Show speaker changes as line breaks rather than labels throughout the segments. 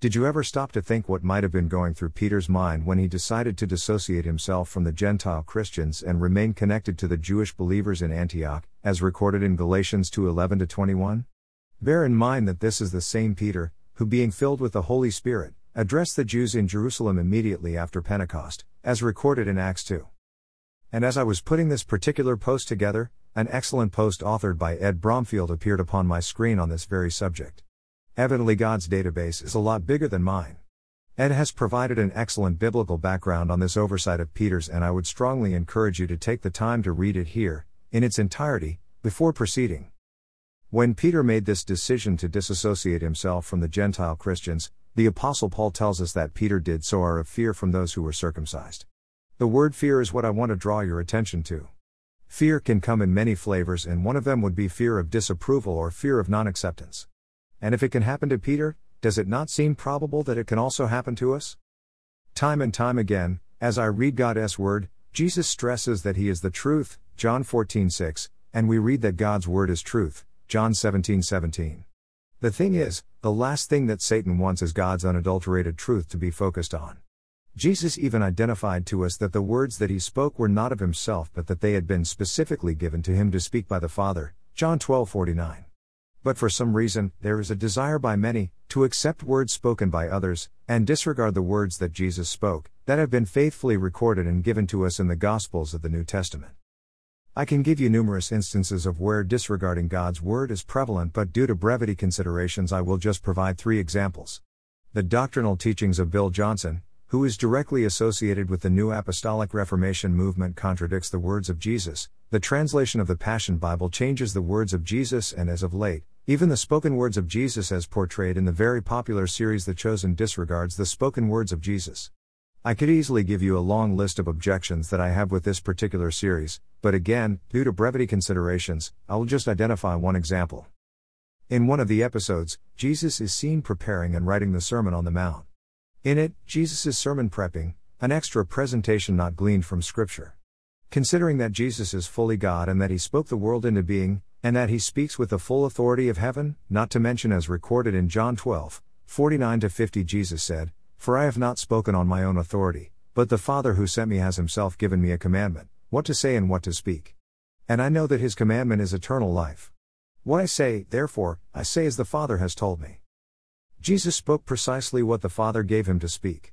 Did you ever stop to think what might have been going through Peter's mind when he decided to dissociate himself from the Gentile Christians and remain connected to the Jewish believers in Antioch, as recorded in Galatians 2:11 21? Bear in mind that this is the same Peter who being filled with the Holy Spirit addressed the Jews in Jerusalem immediately after Pentecost, as recorded in Acts 2. And as I was putting this particular post together, an excellent post authored by Ed Bromfield appeared upon my screen on this very subject. Evidently, God's database is a lot bigger than mine. Ed has provided an excellent biblical background on this oversight of Peter's, and I would strongly encourage you to take the time to read it here, in its entirety, before proceeding. When Peter made this decision to disassociate himself from the Gentile Christians, the Apostle Paul tells us that Peter did so out of fear from those who were circumcised. The word fear is what I want to draw your attention to. Fear can come in many flavors, and one of them would be fear of disapproval or fear of non acceptance. And if it can happen to Peter, does it not seem probable that it can also happen to us? Time and time again, as I read God's word, Jesus stresses that he is the truth, John 14:6, and we read that God's word is truth, John 17:17. The thing is, the last thing that Satan wants is God's unadulterated truth to be focused on. Jesus even identified to us that the words that he spoke were not of himself but that they had been specifically given to him to speak by the Father, John 12:49. But for some reason, there is a desire by many to accept words spoken by others and disregard the words that Jesus spoke, that have been faithfully recorded and given to us in the Gospels of the New Testament. I can give you numerous instances of where disregarding God's word is prevalent, but due to brevity considerations, I will just provide three examples. The doctrinal teachings of Bill Johnson, who is directly associated with the New Apostolic Reformation movement, contradicts the words of Jesus. The translation of the Passion Bible changes the words of Jesus, and as of late, even the spoken words of Jesus as portrayed in the very popular series The Chosen disregards the spoken words of Jesus. I could easily give you a long list of objections that I have with this particular series, but again, due to brevity considerations, I will just identify one example. In one of the episodes, Jesus is seen preparing and writing the Sermon on the Mount. In it, Jesus sermon prepping, an extra presentation not gleaned from Scripture. Considering that Jesus is fully God and that he spoke the world into being, and that he speaks with the full authority of heaven, not to mention as recorded in John 12, 49 50, Jesus said, For I have not spoken on my own authority, but the Father who sent me has himself given me a commandment, what to say and what to speak. And I know that his commandment is eternal life. What I say, therefore, I say as the Father has told me. Jesus spoke precisely what the Father gave him to speak.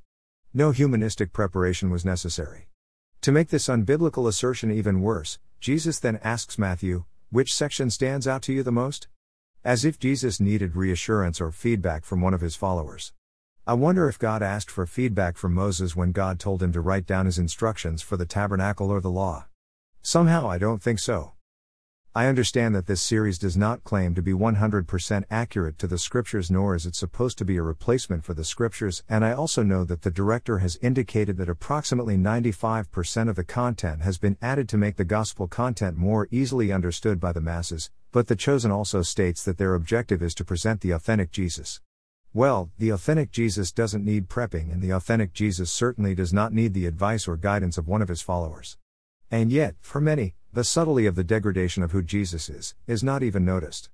No humanistic preparation was necessary. To make this unbiblical assertion even worse, Jesus then asks Matthew, Which section stands out to you the most? As if Jesus needed reassurance or feedback from one of his followers. I wonder if God asked for feedback from Moses when God told him to write down his instructions for the tabernacle or the law. Somehow I don't think so. I understand that this series does not claim to be 100% accurate to the scriptures nor is it supposed to be a replacement for the scriptures, and I also know that the director has indicated that approximately 95% of the content has been added to make the gospel content more easily understood by the masses, but the chosen also states that their objective is to present the authentic Jesus. Well, the authentic Jesus doesn't need prepping, and the authentic Jesus certainly does not need the advice or guidance of one of his followers. And yet, for many, the subtlety of the degradation of who Jesus is, is not even noticed.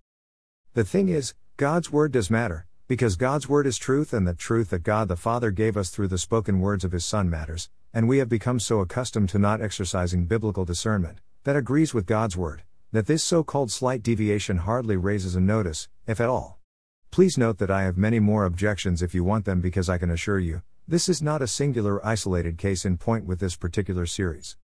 The thing is, God's word does matter, because God's word is truth and the truth that God the Father gave us through the spoken words of His Son matters, and we have become so accustomed to not exercising biblical discernment, that agrees with God's word, that this so called slight deviation hardly raises a notice, if at all. Please note that I have many more objections if you want them because I can assure you, this is not a singular isolated case in point with this particular series.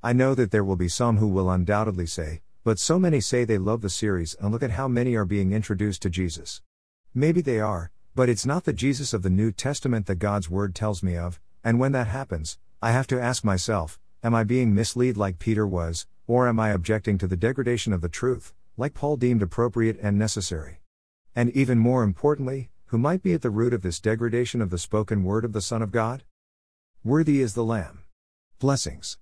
I know that there will be some who will undoubtedly say, but so many say they love the series and look at how many are being introduced to Jesus. Maybe they are, but it's not the Jesus of the New Testament that God's Word tells me of, and when that happens, I have to ask myself, am I being misled like Peter was, or am I objecting to the degradation of the truth, like Paul deemed appropriate and necessary? And even more importantly, who might be at the root of this degradation of the spoken word of the Son of God? Worthy is the Lamb. Blessings.